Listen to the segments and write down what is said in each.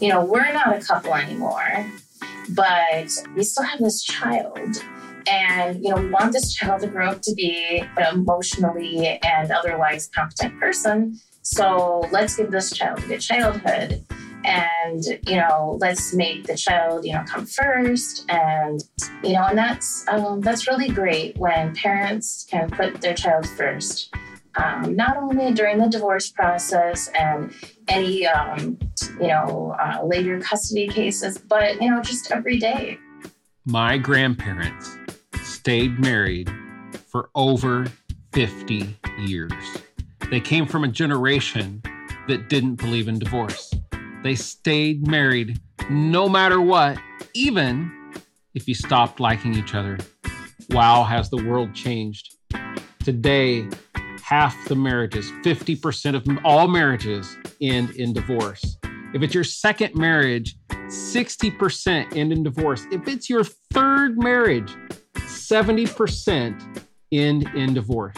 you know, we're not a couple anymore, but we still have this child. And, you know, we want this child to grow up to be an emotionally and otherwise competent person. So let's give this child a good childhood and you know let's make the child you know come first and you know and that's um, that's really great when parents can put their child first um, not only during the divorce process and any um, you know uh, later custody cases but you know just every day my grandparents stayed married for over 50 years they came from a generation that didn't believe in divorce they stayed married no matter what, even if you stopped liking each other. Wow, has the world changed. Today, half the marriages, 50% of all marriages end in divorce. If it's your second marriage, 60% end in divorce. If it's your third marriage, 70% end in divorce.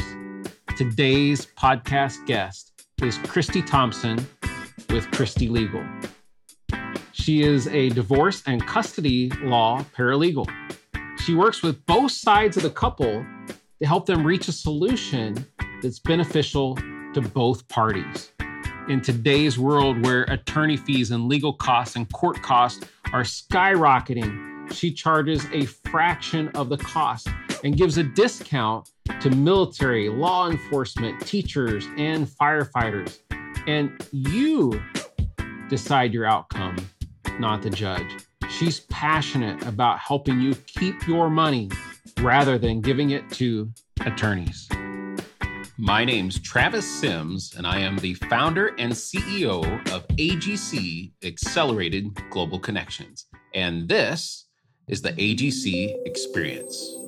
Today's podcast guest is Christie Thompson with Christie Legal. She is a divorce and custody law paralegal. She works with both sides of the couple to help them reach a solution that's beneficial to both parties. In today's world where attorney fees and legal costs and court costs are skyrocketing, she charges a fraction of the cost and gives a discount to military, law enforcement, teachers, and firefighters and you decide your outcome, not the judge. She's passionate about helping you keep your money rather than giving it to attorneys. My name's Travis Sims, and I am the founder and CEO of AGC Accelerated Global Connections. And this is the AGC Experience.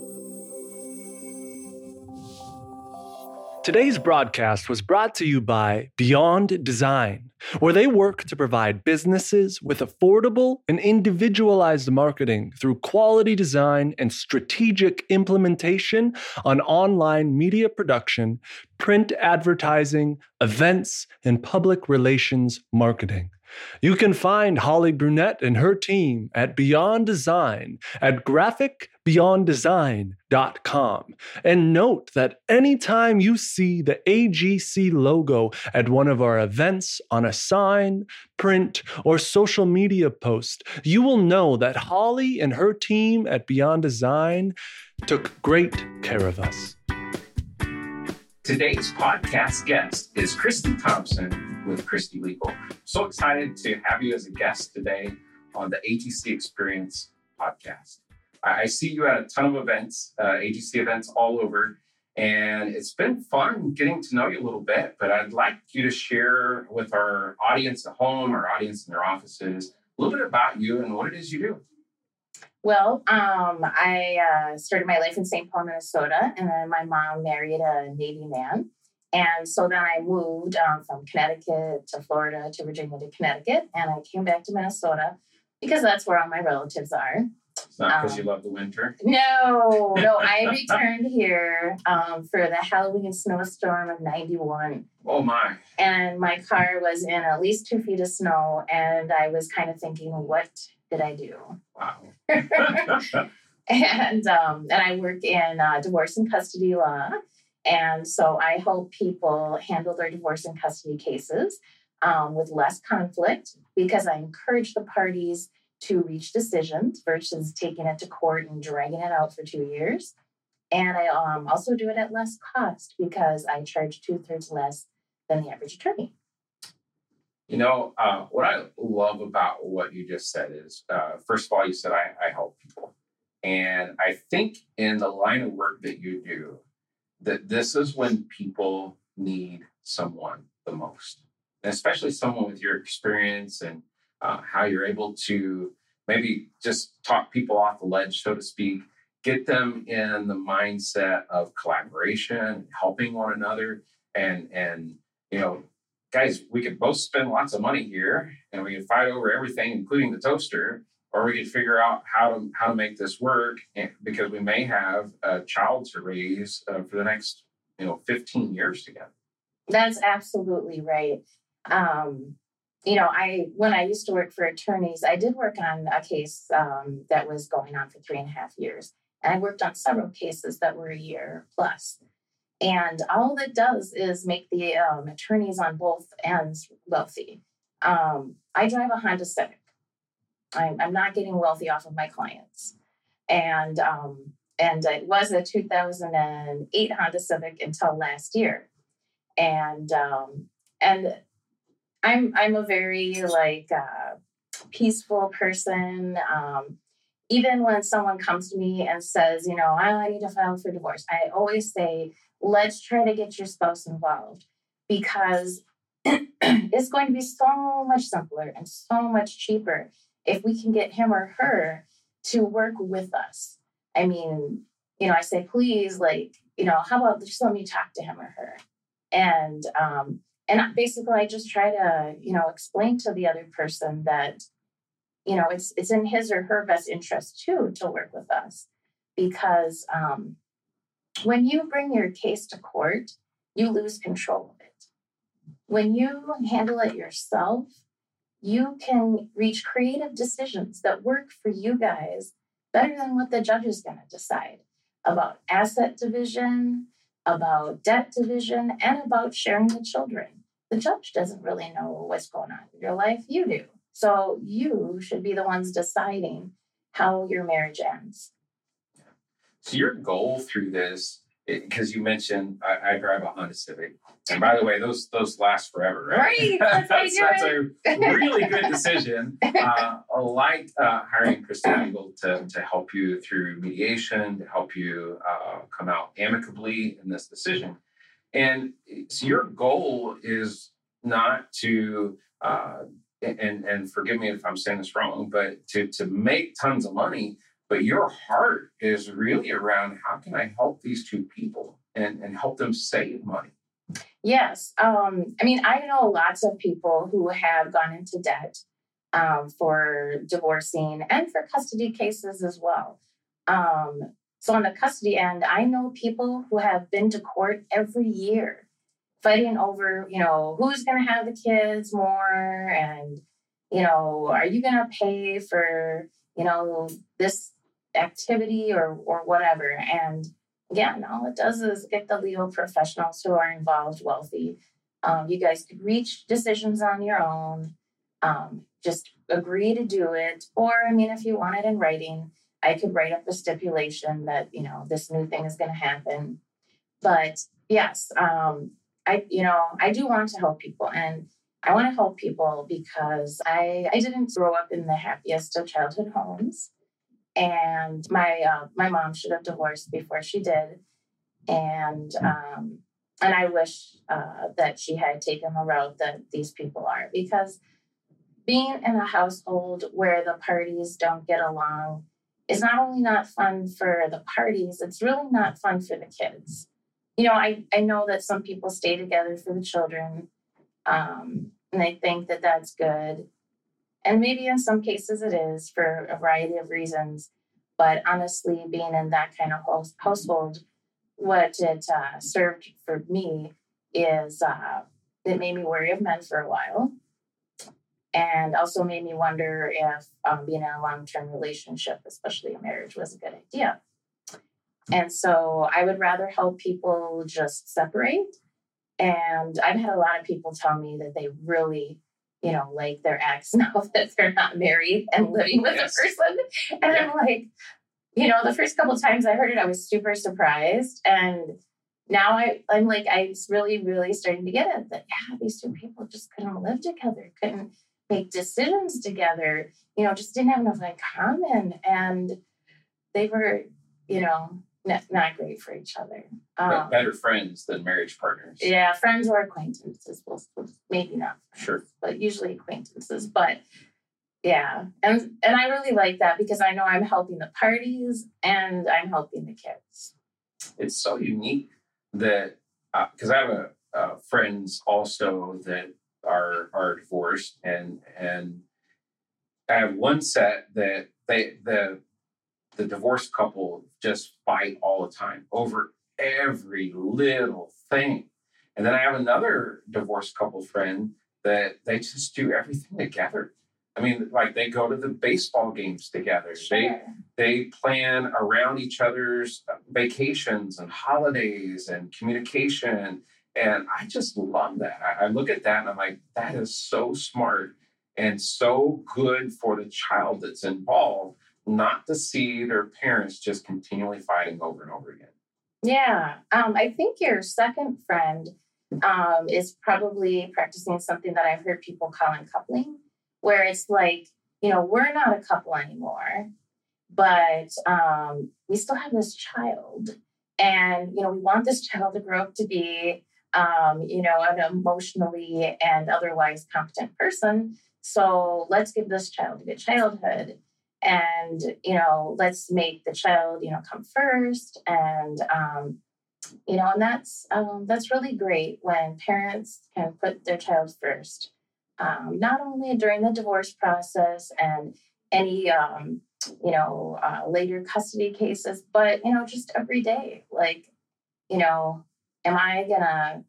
Today's broadcast was brought to you by Beyond Design, where they work to provide businesses with affordable and individualized marketing through quality design and strategic implementation on online media production, print advertising, events, and public relations marketing. You can find Holly Brunette and her team at Beyond Design at graphicbeyonddesign.com. And note that anytime you see the AGC logo at one of our events on a sign, print, or social media post, you will know that Holly and her team at Beyond Design took great care of us. Today's podcast guest is Christie Thompson with Christie Legal. So excited to have you as a guest today on the AGC Experience podcast. I see you at a ton of events, uh, AGC events all over, and it's been fun getting to know you a little bit. But I'd like you to share with our audience at home, our audience in their offices, a little bit about you and what it is you do. Well, um, I uh, started my life in St. Paul, Minnesota, and then my mom married a Navy man. And so then I moved um, from Connecticut to Florida to Virginia to Connecticut, and I came back to Minnesota because that's where all my relatives are. It's not because um, you love the winter. No, no. I returned here um, for the Halloween snowstorm of '91. Oh my! And my car was in at least two feet of snow, and I was kind of thinking, what did I do? Wow. and um, and I work in uh, divorce and custody law, and so I help people handle their divorce and custody cases um, with less conflict because I encourage the parties to reach decisions versus taking it to court and dragging it out for two years. And I um, also do it at less cost because I charge two thirds less than the average attorney. You know, uh, what I love about what you just said is, uh, first of all, you said I, I help people. And I think in the line of work that you do, that this is when people need someone the most, especially someone with your experience and uh, how you're able to maybe just talk people off the ledge, so to speak, get them in the mindset of collaboration, helping one another, and and you know guys, we could both spend lots of money here and we could fight over everything, including the toaster, or we could figure out how to how to make this work because we may have a child to raise uh, for the next you know 15 years together. That's absolutely right. Um, you know, I when I used to work for attorneys, I did work on a case um, that was going on for three and a half years, and I worked on several cases that were a year plus. And all that does is make the um, attorneys on both ends wealthy. Um, I drive a Honda Civic. I'm, I'm, not getting wealthy off of my clients, and um, and it was a 2008 Honda Civic until last year, and um, and I'm I'm a very like uh, peaceful person. Um, even when someone comes to me and says, you know, I need to file for divorce, I always say, let's try to get your spouse involved because it's going to be so much simpler and so much cheaper if we can get him or her to work with us. I mean, you know, I say, please, like, you know, how about just let me talk to him or her? And um, and basically i just try to you know explain to the other person that you know it's it's in his or her best interest too to work with us because um, when you bring your case to court you lose control of it when you handle it yourself you can reach creative decisions that work for you guys better than what the judge is going to decide about asset division about debt division and about sharing the children. The judge doesn't really know what's going on in your life. You do. So you should be the ones deciding how your marriage ends. So your goal through this, because you mentioned I, I, drive a Honda Civic, and by the way, those those last forever, right? Right. That's, that's, that's a really good decision. Uh, I like uh, hiring Christie Legal to to help you through mediation, to help you uh, come out amicably in this decision. And so your goal is not to, uh, and and forgive me if I'm saying this wrong, but to to make tons of money. But your heart is really around how can I help these two people and and help them save money. Yes, um, I mean I know lots of people who have gone into debt um, for divorcing and for custody cases as well. Um, so on the custody end, I know people who have been to court every year fighting over, you know, who's going to have the kids more and you know, are you going to pay for, you know, this activity or or whatever and again, all it does is get the legal professionals who are involved wealthy. Um, you guys could reach decisions on your own. Um, just agree to do it. Or, I mean, if you want it in writing, I could write up a stipulation that, you know, this new thing is going to happen. But yes, um, I, you know, I do want to help people and I want to help people because I, I didn't grow up in the happiest of childhood homes. And my, uh, my mom should have divorced before she did. And, um, and I wish uh, that she had taken the route that these people are because being in a household where the parties don't get along is not only not fun for the parties, it's really not fun for the kids. You know, I, I know that some people stay together for the children um, and they think that that's good. And maybe in some cases it is for a variety of reasons. But honestly, being in that kind of household, what it uh, served for me is uh, it made me worry of men for a while and also made me wonder if um, being in a long term relationship, especially a marriage, was a good idea. And so I would rather help people just separate. And I've had a lot of people tell me that they really, you know, like their ex now that they're not married and living with yes. a person. And yeah. I'm like, you know, the first couple times I heard it, I was super surprised. And now I, I'm like, I'm really, really starting to get it that, yeah, these two people just couldn't live together, couldn't make decisions together, you know, just didn't have enough in common. And they were, you know, not, not great for each other. Um, better friends than marriage partners. Yeah, friends or acquaintances. Well, maybe not friends, sure, but usually acquaintances. But yeah, and and I really like that because I know I'm helping the parties and I'm helping the kids. It's so unique that because uh, I have a, uh, friends also that are are divorced and and I have one set that they the the divorced couple just fight all the time over every little thing. And then I have another divorced couple friend that they just do everything together. I mean, like they go to the baseball games together. Sure. They they plan around each other's vacations and holidays and communication. And I just love that. I, I look at that and I'm like, that is so smart and so good for the child that's involved not to see their parents just continually fighting over and over again. Yeah. Um, I think your second friend um, is probably practicing something that I've heard people call uncoupling, where it's like, you know, we're not a couple anymore, but um, we still have this child. And, you know, we want this child to grow up to be, um, you know, an emotionally and otherwise competent person. So let's give this child a good childhood and you know let's make the child you know come first. And um, you know and that's um, that's really great when parents can put their child first um, not only during the divorce process and any um, you know uh, later custody cases but you know just every day. Like you know am i gonna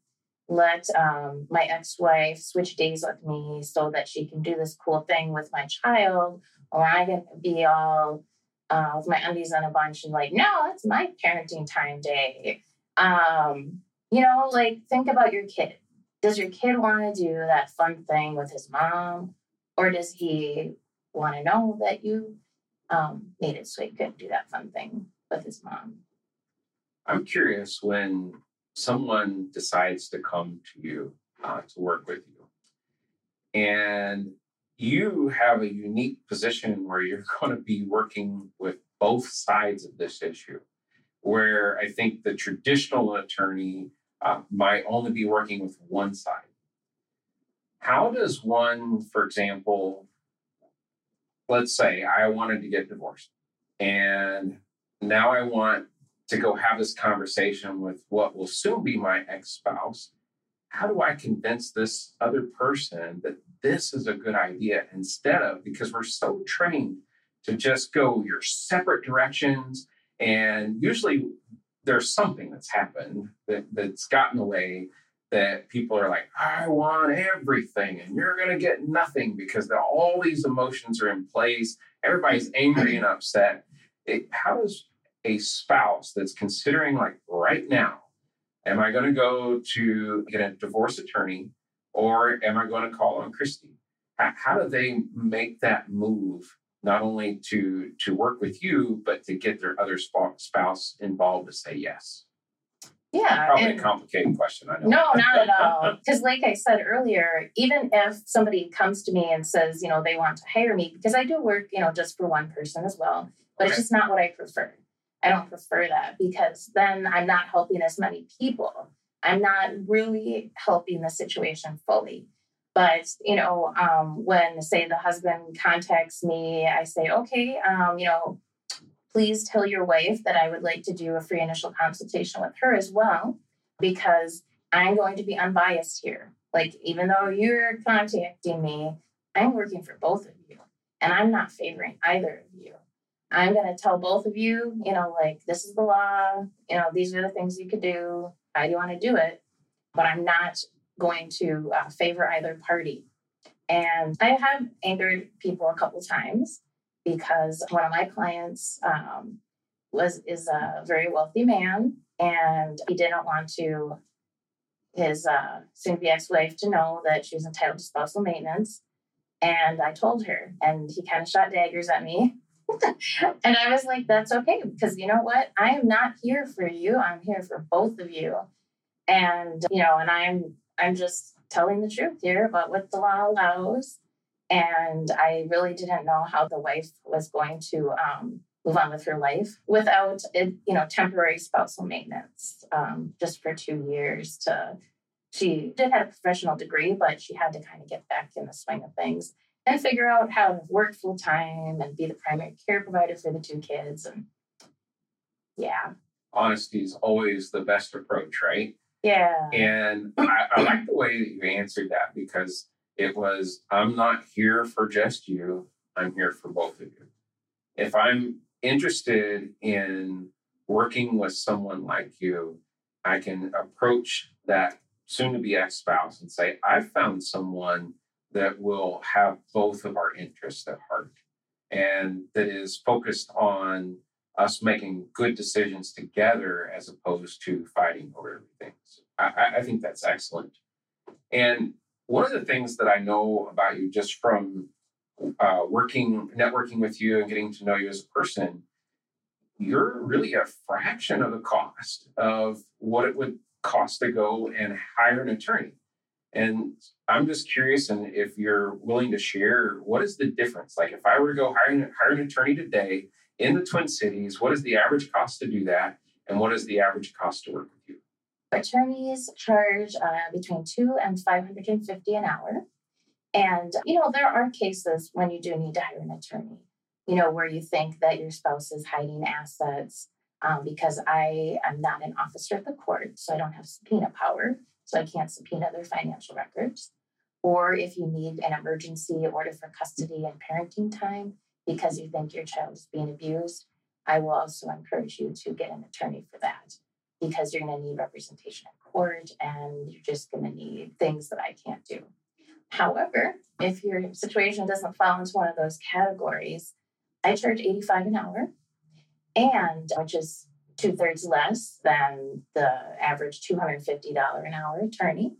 let um, my ex-wife switch days with me so that she can do this cool thing with my child or i can be all uh, with my undies on a bunch and like no it's my parenting time day. Um, you know like think about your kid. Does your kid want to do that fun thing with his mom? Or does he want to know that you um, made it so he could do that fun thing with his mom? I'm curious when someone decides to come to you uh, to work with you. And you have a unique position where you're going to be working with both sides of this issue where i think the traditional attorney uh, might only be working with one side how does one for example let's say i wanted to get divorced and now i want to go have this conversation with what will soon be my ex spouse. How do I convince this other person that this is a good idea instead of because we're so trained to just go your separate directions? And usually there's something that's happened that, that's gotten away that people are like, I want everything, and you're going to get nothing because all these emotions are in place. Everybody's angry and upset. It, how does a spouse that's considering like right now, am I going to go to get a divorce attorney or am I going to call on Christie? How, how do they make that move not only to to work with you but to get their other spouse involved to say yes? Yeah. Probably a complicated question, I know. No, not at all. Because, like I said earlier, even if somebody comes to me and says, you know, they want to hire me, because I do work, you know, just for one person as well, but okay. it's just not what I prefer. I don't prefer that because then I'm not helping as many people. I'm not really helping the situation fully. But you know, um, when say the husband contacts me, I say, okay, um, you know, please tell your wife that I would like to do a free initial consultation with her as well, because I'm going to be unbiased here. Like, even though you're contacting me, I'm working for both of you, and I'm not favoring either of you. I'm going to tell both of you, you know, like this is the law, you know, these are the things you could do. How do want to do it? But I'm not going to uh, favor either party. And I have angered people a couple times because one of my clients um, was is a very wealthy man, and he didn't want to his uh, soon-to-be ex-wife to know that she was entitled to spousal maintenance. And I told her, and he kind of shot daggers at me and I was like, that's okay because you know what? I am not here for you. I'm here for both of you. And, you know, and I'm I'm just telling the truth here about what the law allows. And I really didn't know how the wife was going to um, move on with her life without, it, you know, temporary spousal maintenance um, just for two years to she did have a professional degree, but she had to kind of get back in the swing of things and figure out how to work full time and be the primary care provider for the two kids. And yeah. Honesty is always the best approach, right? Yeah. And I, I like the way that you answered that because it was I'm not here for just you, I'm here for both of you. If I'm interested in working with someone like you, I can approach that soon to be ex spouse and say, I found someone that will have both of our interests at heart and that is focused on us making good decisions together as opposed to fighting over everything. So I, I think that's excellent. And one of the things that I know about you just from uh, working, networking with you and getting to know you as a person, you're really a fraction of the cost of what it would cost to go and hire an attorney. And I'm just curious, and if you're willing to share, what is the difference? Like, if I were to go hire an, hire an attorney today in the Twin Cities, what is the average cost to do that? And what is the average cost to work with you? Attorneys charge uh, between two and 550 an hour. And, you know, there are cases when you do need to hire an attorney, you know, where you think that your spouse is hiding assets. Um, because I am not an officer of the court, so I don't have subpoena power, so I can't subpoena their financial records. Or if you need an emergency order for custody and parenting time because you think your child is being abused, I will also encourage you to get an attorney for that because you're going to need representation in court and you're just going to need things that I can't do. However, if your situation doesn't fall into one of those categories, I charge 85 an hour, and which is two thirds less than the average $250 an hour attorney.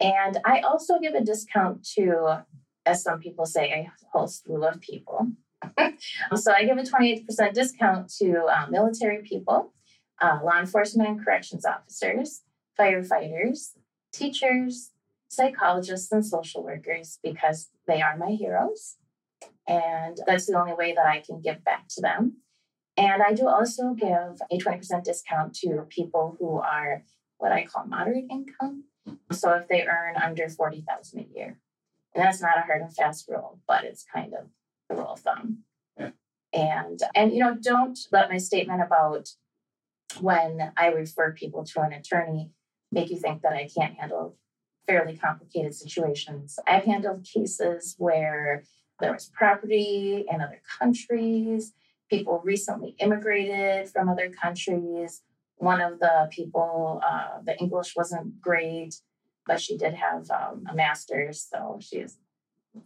And I also give a discount to, as some people say, a whole slew of people. so I give a 28% discount to uh, military people, uh, law enforcement and corrections officers, firefighters, teachers, psychologists and social workers because they are my heroes. And that's the only way that I can give back to them. And I do also give a 20% discount to people who are what I call moderate income. So if they earn under 40,000 a year. And that's not a hard and fast rule, but it's kind of the rule of thumb. Yeah. And and you know, don't let my statement about when I refer people to an attorney make you think that I can't handle fairly complicated situations. I've handled cases where there was property in other countries, people recently immigrated from other countries. One of the people, uh, the English wasn't great, but she did have um, a master's, so she is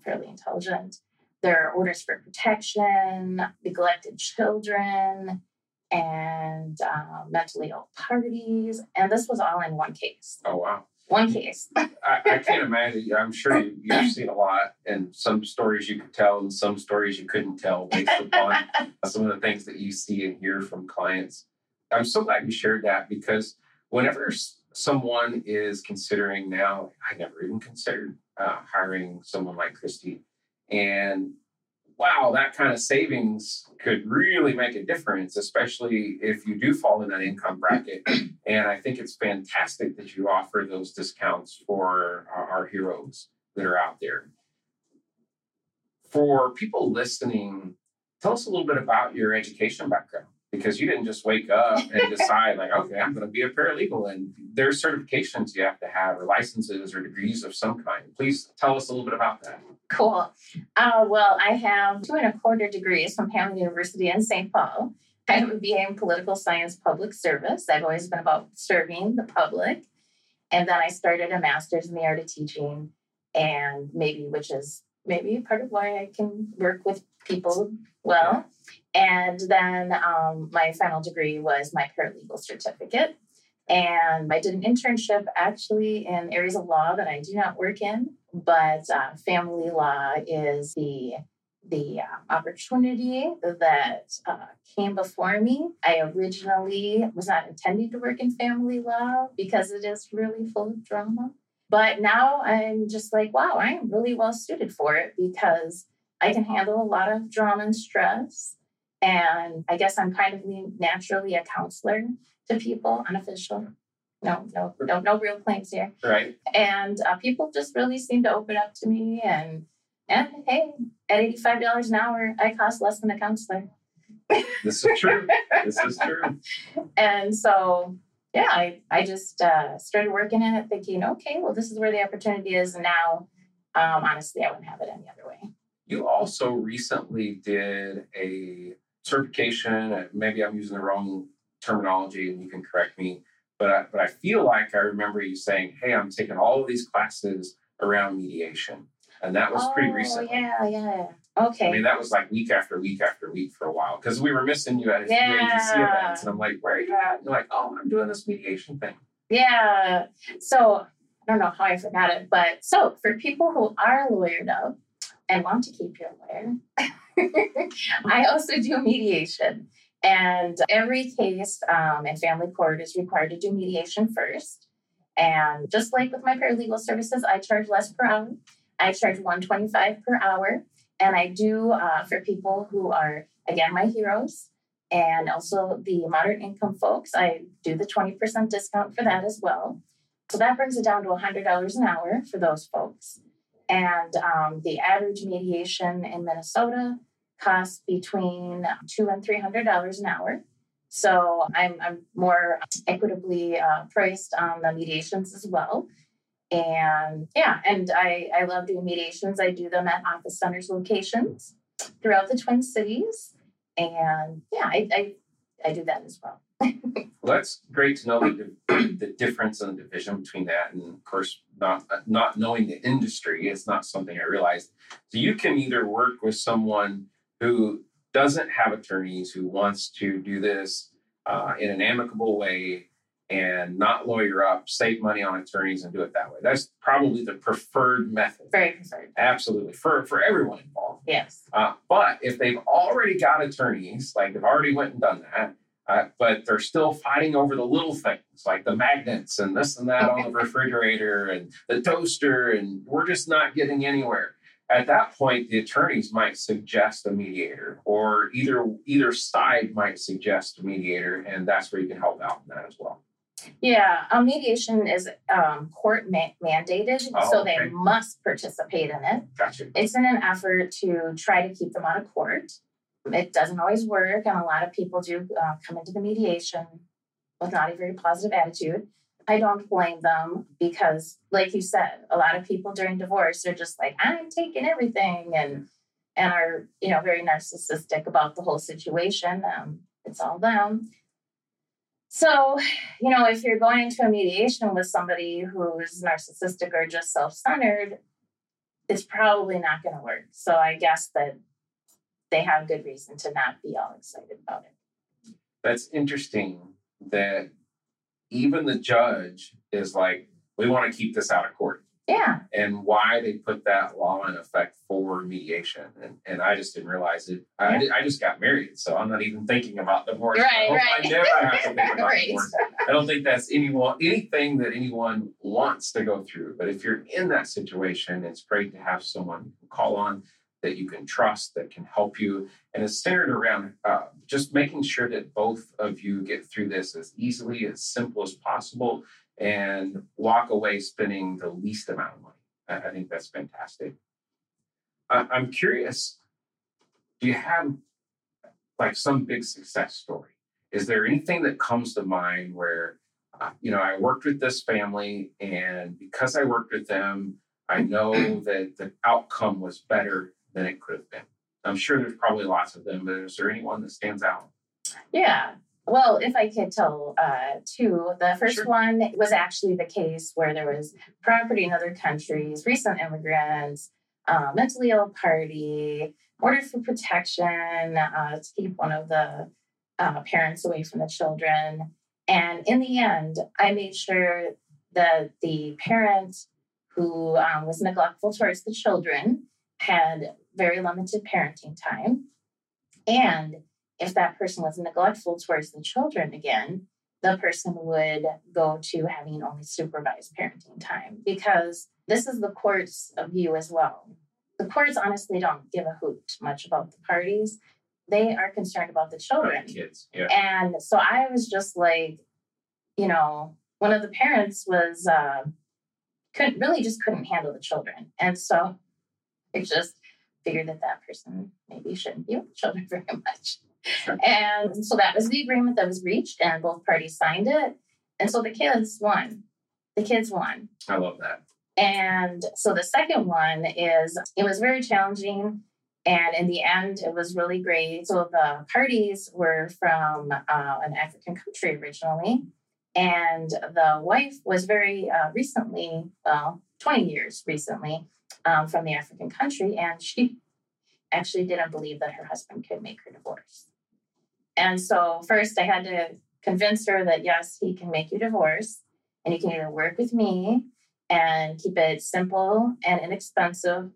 fairly intelligent. There are orders for protection, neglected children, and uh, mentally ill parties. And this was all in one case. Oh, wow one case. I, I, can't imagine. I'm sure you, have seen a lot, and some stories you could tell, and some stories you couldn't tell based upon some of the things that you see and hear from clients. I'm so glad you shared that because whenever someone is considering now, I never even considered uh, hiring someone like Christie, and wow, that kind of savings could really make a difference, especially if you do fall in that income bracket. And I think it's fantastic that you offer those discounts for our, heroes that are out there. For people listening, tell us a little bit about your education background because you didn't just wake up and decide like okay i'm going to be a paralegal and there's certifications you have to have or licenses or degrees of some kind please tell us a little bit about that cool. Uh, well i have two and a quarter degrees from hamline university in st paul. I have a ba in political science public service. I've always been about serving the public. And then i started a master's in the art of teaching and maybe which is maybe part of why i can work with people well. And then um, my final degree was my paralegal certificate. And I did an internship actually in areas of law that I do not work in, but uh, family law is the the uh, opportunity that uh, came before me. I originally was not intending to work in family law because it is really full of drama. But now I'm just like, wow, I am really well suited for it because I can handle a lot of drama and stress. And I guess I'm kind of naturally a counselor to people, unofficial. No, no, no, no real claims here. Right. And uh, people just really seem to open up to me. And and hey, at eighty five dollars an hour, I cost less than a counselor. this is true. this is true. And so yeah, I I just uh, started working in it, thinking, okay, well, this is where the opportunity is. And now, um, honestly, I wouldn't have it any other way. You also recently did a certification, maybe I'm using the wrong terminology and you can correct me, But I, but I feel like I remember you saying, "Hey, I'm taking all of these classes around mediation," and that was pretty Oh, recent. Yeah, yeah. Okay. I mean, that was like week after week after week for a while because we were missing you at Yeah. events, and I'm like, "Where are you at?" And you're like, "Oh, I'm doing this mediation thing." Yeah. So I don't know how I forgot it, but so for people who are lawyered up and want to keep your lawyer, I also do mediation. And every case um, in family court is required to do mediation first. And just like with my paralegal services, I charge less per hour. I charge 125 per hour. And I do uh, for people who are, again, my heroes and also the moderate income folks, I do the 20% discount for that as well. So that brings it down to $100 an hour for those folks. And um, the average mediation in Minnesota costs between two and $300 an hour. So I'm, I'm more equitably uh, priced on the mediations as well. And yeah, and I, I love doing mediations. I do them at office centers locations throughout the Twin Cities. And yeah, I, I, I do that as well. Well, that's great to know the, the difference in the division between that, and of course, not not knowing the industry is not something I realized. So you can either work with someone who doesn't have attorneys who wants to do this uh, in an amicable way and not lawyer up, save money on attorneys, and do it that way. That's probably the preferred method. Very preferred. Absolutely for for everyone involved. Yes. Uh, but if they've already got attorneys, like they've already went and done that, uh, but they're still fighting over the little things like the magnets and this and that on the refrigerator and the toaster, and we're just not getting anywhere. At that point, the attorneys might suggest a mediator, or either either side might suggest a mediator, and that's where you can help out in that as well. Yeah, um, mediation is um, court ma- mandated, Oh, so okay. they must participate in it. Gotcha. It's in an effort to try to keep them out of court. It doesn't always work, and a lot of people do uh, come into the mediation with not a very positive attitude. I don't blame them because, like you said, a lot of people during divorce are just like, "I'm taking everything," and and are you know very narcissistic about the whole situation. Um, it's all them. So, you know, if you're going into a mediation with somebody who's narcissistic or just self-centered, it's probably not going to work. So I guess that they have good reason to not be all excited about it. That's interesting that even the judge is like, we want to keep this out of court. Yeah. and why they put that law in effect for mediation. And, and I just didn't realize it. I, I just got married, so I'm not even thinking about divorce. Right, I right. I never have to think about Right. divorce. I don't think that's anyone anything that anyone wants to go through. But if you're in that situation, it's great to have someone call on that you can trust, that can help you, and it's centered around uh, just making sure that both of you get through this as easily, as simple as possible, and walk away spending the least amount of money. I, think that's fantastic. I, I'm curious, do you have like some big success story? Is there anything that comes to mind where, uh, you know, I worked with this family, and because I worked with them, I know that the outcome was better than it could have been. I'm sure there's probably lots of them, but is there anyone that stands out? Yeah. Well, if I could tell uh, two, the first Sure. one was actually the case where there was property in other countries, recent immigrants, uh, mentally ill party, ordered for protection uh, to keep one of the uh, parents away from the children. And in the end, I made sure that the parent who um, was neglectful towards the children had very limited parenting time. And if that person was neglectful towards the children again, the person would go to having only supervised parenting time because this is the court's view as well. The courts honestly don't give a hoot much about the parties. They are concerned about the children. Right, kids. Yeah. And so I was just like, you know, one of the parents was uh, couldn't really just couldn't handle the children, and so it just figured that that person maybe shouldn't be with children very much. Sure. And so that was the agreement that was reached, and both parties signed it, and so the kids won. The kids won. I love that. And so the second one is it was very challenging. And in the end, it was really great. So the parties were from uh, an African country originally. And the wife was very uh, recently, well, 20 years recently, um, from the African country, and she actually didn't believe that her husband could make her divorce. And so, first, I had to convince her that yes, he can make you divorce, and you can either work with me and keep it simple and inexpensive,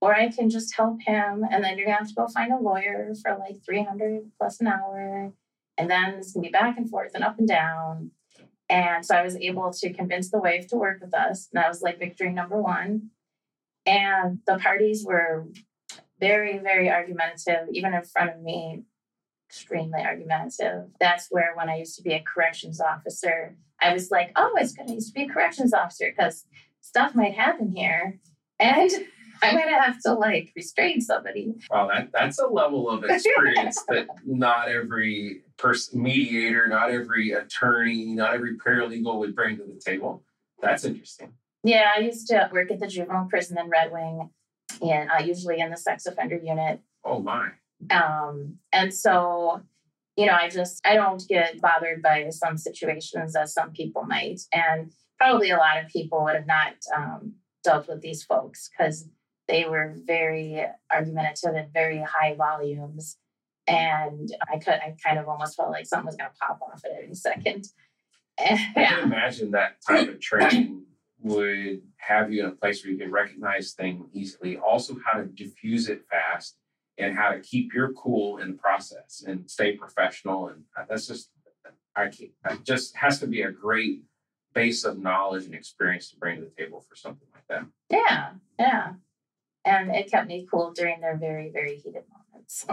or I can just help him, and then you're gonna have to go find a lawyer for like 300 plus an hour, and then it's gonna be back and forth and up and down. And so I was able to convince the wife to work with us. And that was like victory number one. And the parties were very, very argumentative, even in front of me, extremely argumentative. That's where, when I used to be a corrections officer, I was like, oh, it's good. I used to be a corrections officer because stuff might happen here. And I might have to like restrain somebody. Wow, that, that's a level of experience that not every person, mediator, not every attorney, not every paralegal would bring to the table. That's interesting. Yeah, I used to work at the juvenile prison in Red Wing, and uh, usually in the sex offender unit. Oh my. Um, and so, you know, I just I don't get bothered by some situations as some people might, and probably a lot of people would have not um, dealt with these folks because they were very argumentative and very high volumes. And I could, I kind of almost felt like something was going to pop off at any second. I can imagine that type of training would have you in a place where you can recognize things easily, also how to diffuse it fast and how to keep your cool in the process and stay professional. And uh, that's just, I can't, it just has to be a great base of knowledge and experience to bring to the table for something like that. Yeah, yeah. And it kept me cool during their very very heated moments.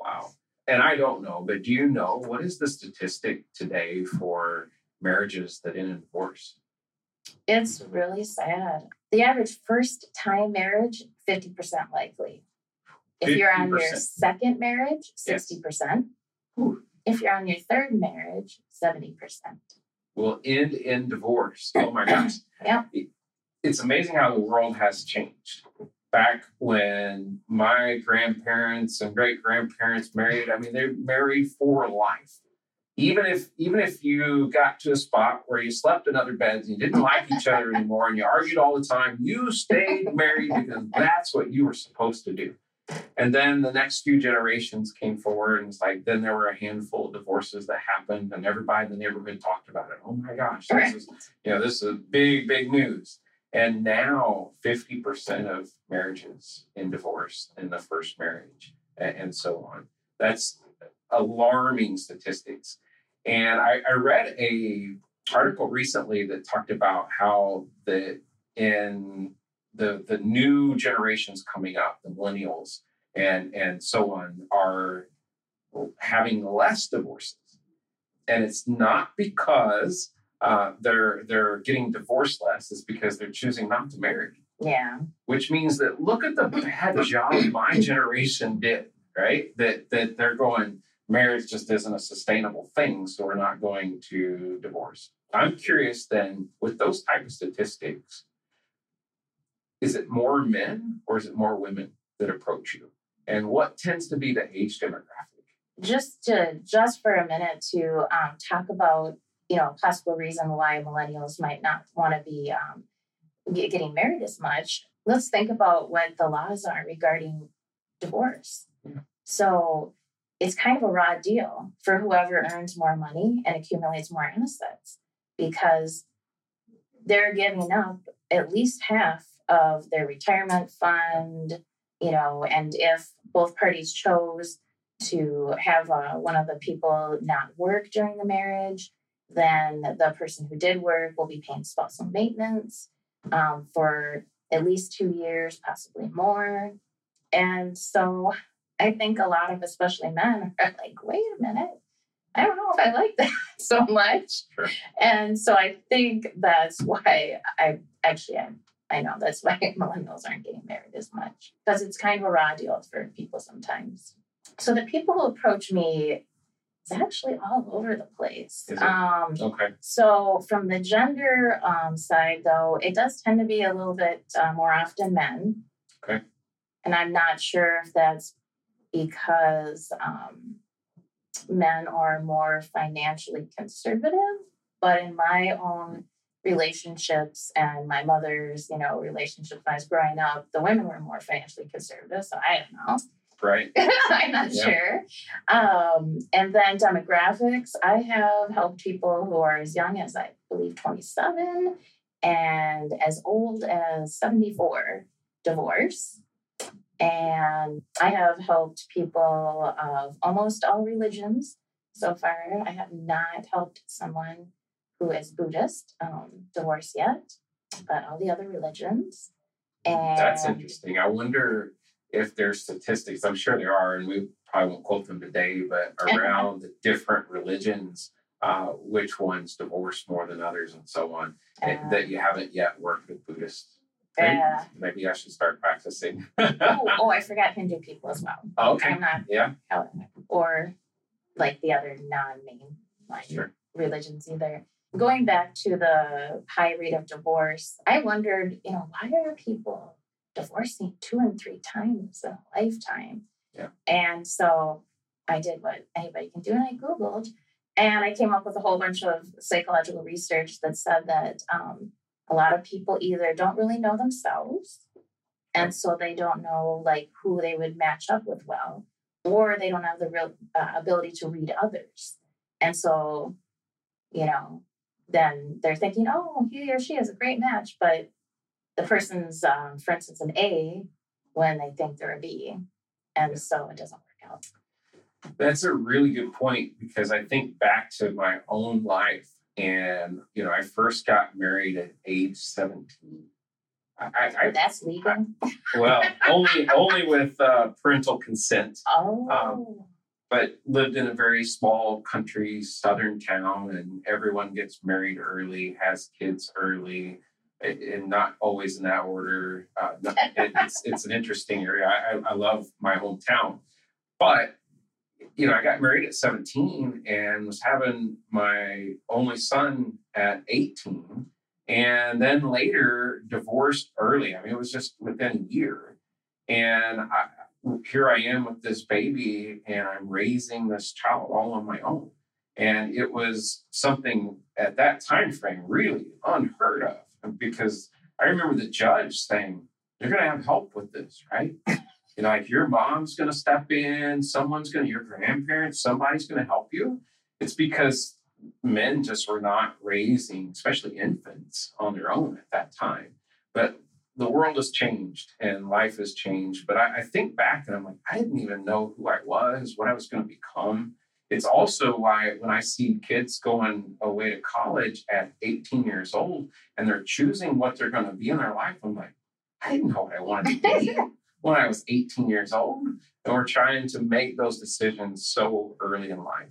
Wow. And i don't know but do you know what is the statistic today for marriages that end in divorce it's really sad the average first time marriage 50% likely if 50%. you're on your second marriage 60% yes. if you're on your third marriage 70% will end in divorce oh my gosh yeah it's amazing how the world has changed. Back when my grandparents and great grandparents married, I mean, they married for life. Even if even if you got to a spot where you slept in other beds and you didn't like each other anymore and you argued all the time, you stayed married because that's what you were supposed to do. And then the next few generations came forward, and it's like then there were a handful of divorces that happened, and everybody in the neighborhood talked about it. Oh my gosh, this is you know this is big big news. And now 50% of marriages in divorce in the first marriage and, so on. That's alarming statistics. And I, I read a article recently that talked about how the in the the new generations coming up, the millennials and and so on, are having less divorces. And it's not because uh, they're they're getting divorced less is because they're choosing not to marry. Yeah. Which means that look at the bad job my generation did, right? That that they're going marriage just isn't a sustainable thing, so we're not going to divorce. I'm curious then with those type of statistics, is it more men or is it more women that approach you? And what tends to be the age demographic? Just to just for a minute to um, talk about you know, possible reason why millennials might not want to be um, getting married as much. Let's think about what the laws are regarding divorce. Yeah. So it's kind of a raw deal for whoever earns more money and accumulates more assets because they're giving up at least half of their retirement fund, you know, and if both parties chose to have uh, one of the people not work during the marriage, then the person who did work will be paying spousal maintenance um, for at least two years, possibly more. And so I think a lot of, especially men, are like, wait a minute, I don't know if I like that so much. Sure. And so I think that's why I actually, I, I know that's why millennials aren't getting married as much because it's kind of a raw deal for people sometimes. So the people who approach me it's actually all over the place. Um, okay. So, from the gender um, side, though, it does tend to be a little bit uh, more often men. Okay. And I'm not sure if that's because um, men are more financially conservative But in my own relationships and my mother's, you know, relationships when I was growing up, the women were more financially conservative. So I don't know. Right. I'm not Yeah. sure. Um, and then demographics, I have helped people who are as young as I believe 27 and as old as 74 divorce. And I have helped people of almost all religions so far. I have not helped someone who is Buddhist um, divorce yet, but all the other religions. And That's interesting. I wonder if there's statistics. I'm sure there are, and we probably won't quote them today, but around different religions, uh, which ones divorce more than others, and so on. Uh, that you haven't yet worked with Buddhists. Maybe, Yeah. maybe I should start practicing. oh, oh, I forgot Hindu people as well. okay. I'm not Yeah. or like the other non-main Sure. religions either. Going back to the high rate of divorce, I wondered, you know, why are people divorcing two and three times in a lifetime? Yeah. And so I did what anybody can do, and I Googled, and I came up with a whole bunch of psychological research that said that um, a lot of people either don't really know themselves, and so they don't know like who they would match up with well, or they don't have the real uh, ability to read others. And so, you know, then they're thinking, oh, he or she is a great match, but the person's, um, for instance, an A when they think they're a B. And so it doesn't work out. That's a really good point because I think back to my own life, and you know, I first got married at age 17. I, I, That's legal. I well, only only with uh, parental consent. Oh, but lived in a very small country, southern town, and everyone gets married early, has kids early, and not always in that order. Uh, it's it's an interesting area. I, I, I love my hometown, but you know, I got married at 17 and was having my only son at 18, and then later divorced early. I mean, it was just within a year, and I, here I am with this baby and I'm raising this child all on my own. And it was something at that time frame really unheard of because I remember the judge saying, You're gonna have help with this, right? You know, like your mom's gonna step in, someone's gonna, your grandparents, somebody's gonna help you. It's because men just were not raising, especially infants, on their own at that time. But the world has changed and life has changed. But I, I think back and I'm like, I didn't even know who I was, what I was going to become. It's also why when I see kids going away to college at 18 years old and they're choosing what they're going to be in their life, I'm like, I didn't know what I wanted to be when I was 18 years old. And we're trying to make those decisions so early in life.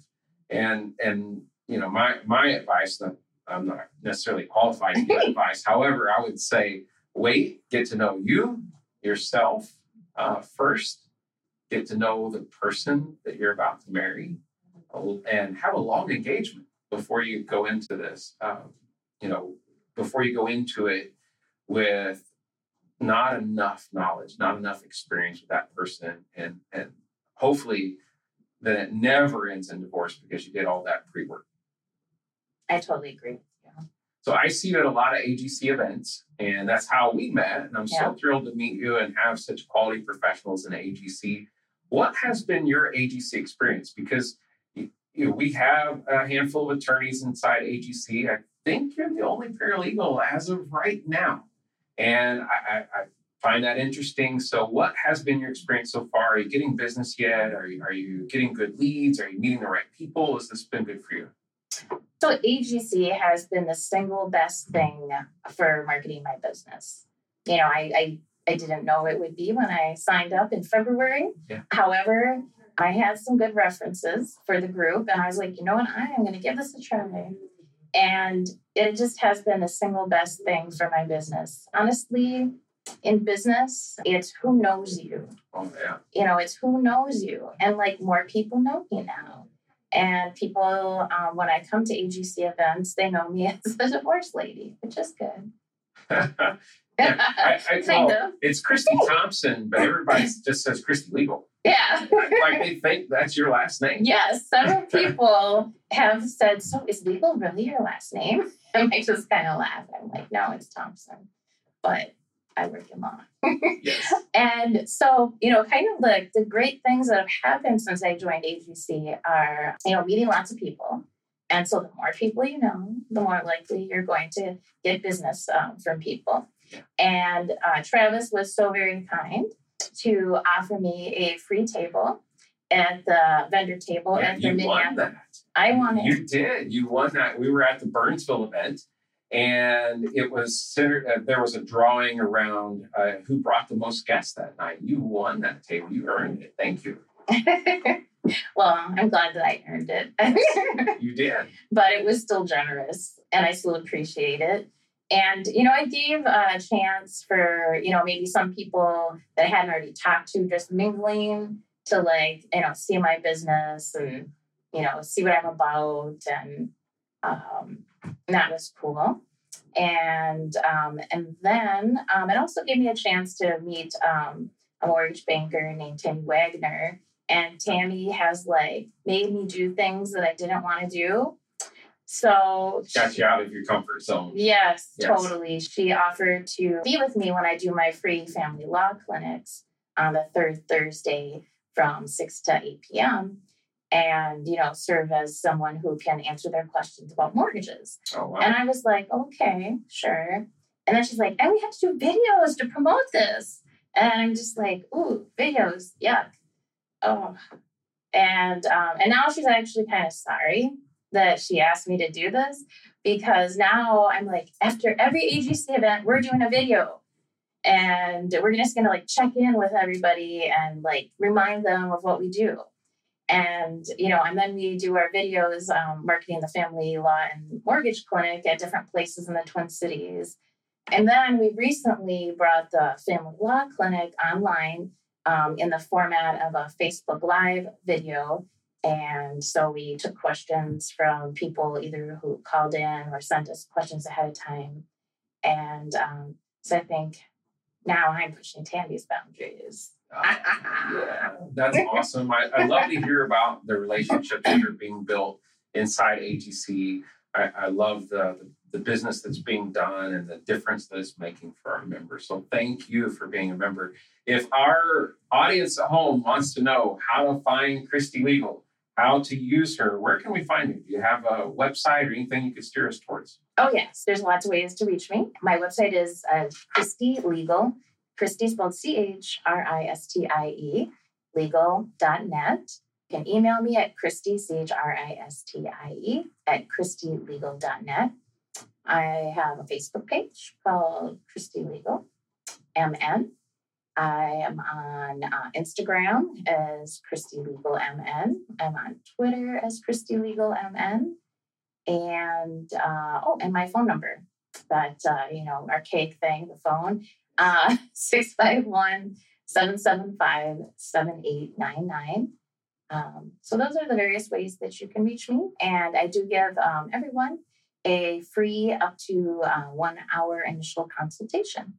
And and you know, my my advice, I'm not necessarily qualified to give advice. However, I would say wait, get to know you, yourself uh, first, get to know the person that you're about to marry, and have a long engagement before you go into this. Um, you know, before you go into it with not enough knowledge, not enough experience with that person, and and hopefully then it never ends in divorce because you did all that pre work. I totally agree you. So I see you at a lot of AGC events, and that's how we met. And I'm Yeah. so thrilled to meet you and have such quality professionals in AGC. What has been your AGC experience? Because you you know, we have a handful of attorneys inside AGC. I think you're the only paralegal as of right now, and I, I, I find that interesting. So, what has been your experience so far? Are you getting business yet? Are you are you getting good leads? Are you meeting the right people? Has this been good for you? So AGC has been the single best thing for marketing my business. You know, I I, I didn't know it would be when I signed up in February. Yeah. However, I had some good references for the group, and I was like, you know what, I am going to give this a try. And it just has been the single best thing for my business. Honestly, in business, it's who knows you Oh yeah. you know, it's who knows you. And like more people know me now. And people, um, when I come to AGC events, they know me as the divorce lady, which is good. Yeah, I, I, of. It's Christie Thompson, but everybody just says Christie Legal. Yeah. Like they think that's your last name. Yes, several people have said, So is legal really your last name? And I just kind of laugh. I'm like, No, it's Thompson. But I work in law. Yes. And so, you know, kind of like the great things that have happened since I joined AGC are, you know, meeting lots of people. And so the more people you know, the more likely you're going to get business um, from people. And uh, Travis was so very kind to offer me a free table at the vendor table Yeah, at the you won that. I won it. You did. You won that. We were at the Burnsville event, and it was centered. Uh, there was a drawing around uh, who brought the most guests that night. You won that table. You earned it. Thank you. well, I'm glad that I earned it. You did. but it was still generous and I still appreciate it. And, you know, I gave a chance for, you know, maybe some people that I hadn't already talked to just mingling to like, you know, see my business and, you know, see what I'm about. And um, that was cool. And um, and then um, it also gave me a chance to meet um, a mortgage banker named Tammy Wagner. And Tammy has like made me do things that I didn't want to do. So Got you out of your comfort zone. Yes, Yes. totally. She offered to be with me when I do my free family law clinics on the third Thursday from 6 to 8 p.m. and, you know, serve as someone who can answer their questions about mortgages. Oh wow. And I was like, okay, sure. And then she's like, and we have to do videos to promote this. And I'm just like, ooh, videos, yuck. Oh. And um, and now she's actually kind of sorry that she asked me to do this because now I'm like, after every AGC event, we're doing a video. And we're just gonna like check in with everybody and like remind them of what we do. And you know, and then we do our videos um, marketing the family law and mortgage clinic at different places in the Twin Cities. And then we recently brought the family law clinic online um, in the format of a Facebook Live video. And so we took questions from people either who called in or sent us questions ahead of time. And um, so I think now I'm pushing Tammy's boundaries. Uh, yeah, that's awesome. I, I love to hear about the relationships that are being built inside AGC. I, I love the, the the business that's being done and the difference that it's making for our members. So thank you for being a member. If our audience at home wants to know how to find Christie Legal, how to use her, where can we find you? Do you have a website or anything you could steer us towards? Oh, yes, there's lots of ways to reach me. My website is uh, Christie Legal, Christie spelled C H R I S T I E, legal.net. You can email me at Christie, C H R I S T I E, at christielegal.net. I have a Facebook page called Christie Legal, MN. I am on uh, Instagram as Christie Legal MN. I'm on Twitter as Christie Legal MN and uh, oh, and my phone number, that uh, you know archaic thing, the phone, uh, six five one seven seven five seven eight nine nine. Um, so those are the various ways that you can reach me, and I do give um, everyone a free up to uh, one hour initial consultation.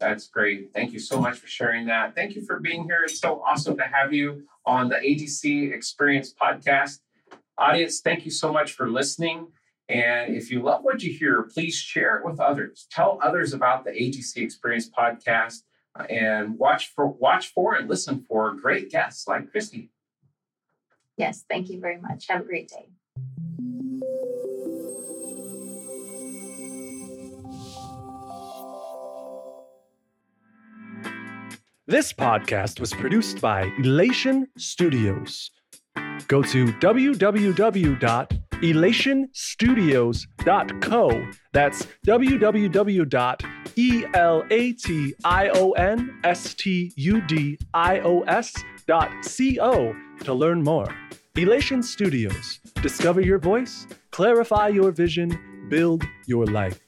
That's great. Thank you so much for sharing that. Thank you for being here. It's so awesome to have you on the AGC Experience podcast. Audience, thank you so much for listening. And if you love what you hear, please share it with others. Tell others about the AGC Experience podcast uh, and watch for watch for and listen for great guests like Christie. Yes, thank you very much. Have a great day. This podcast was produced by Elation Studios. Go to www.elationstudios.co. That's www.elationstudios.co to learn more. Elation Studios. Discover your voice, clarify your vision, build your life.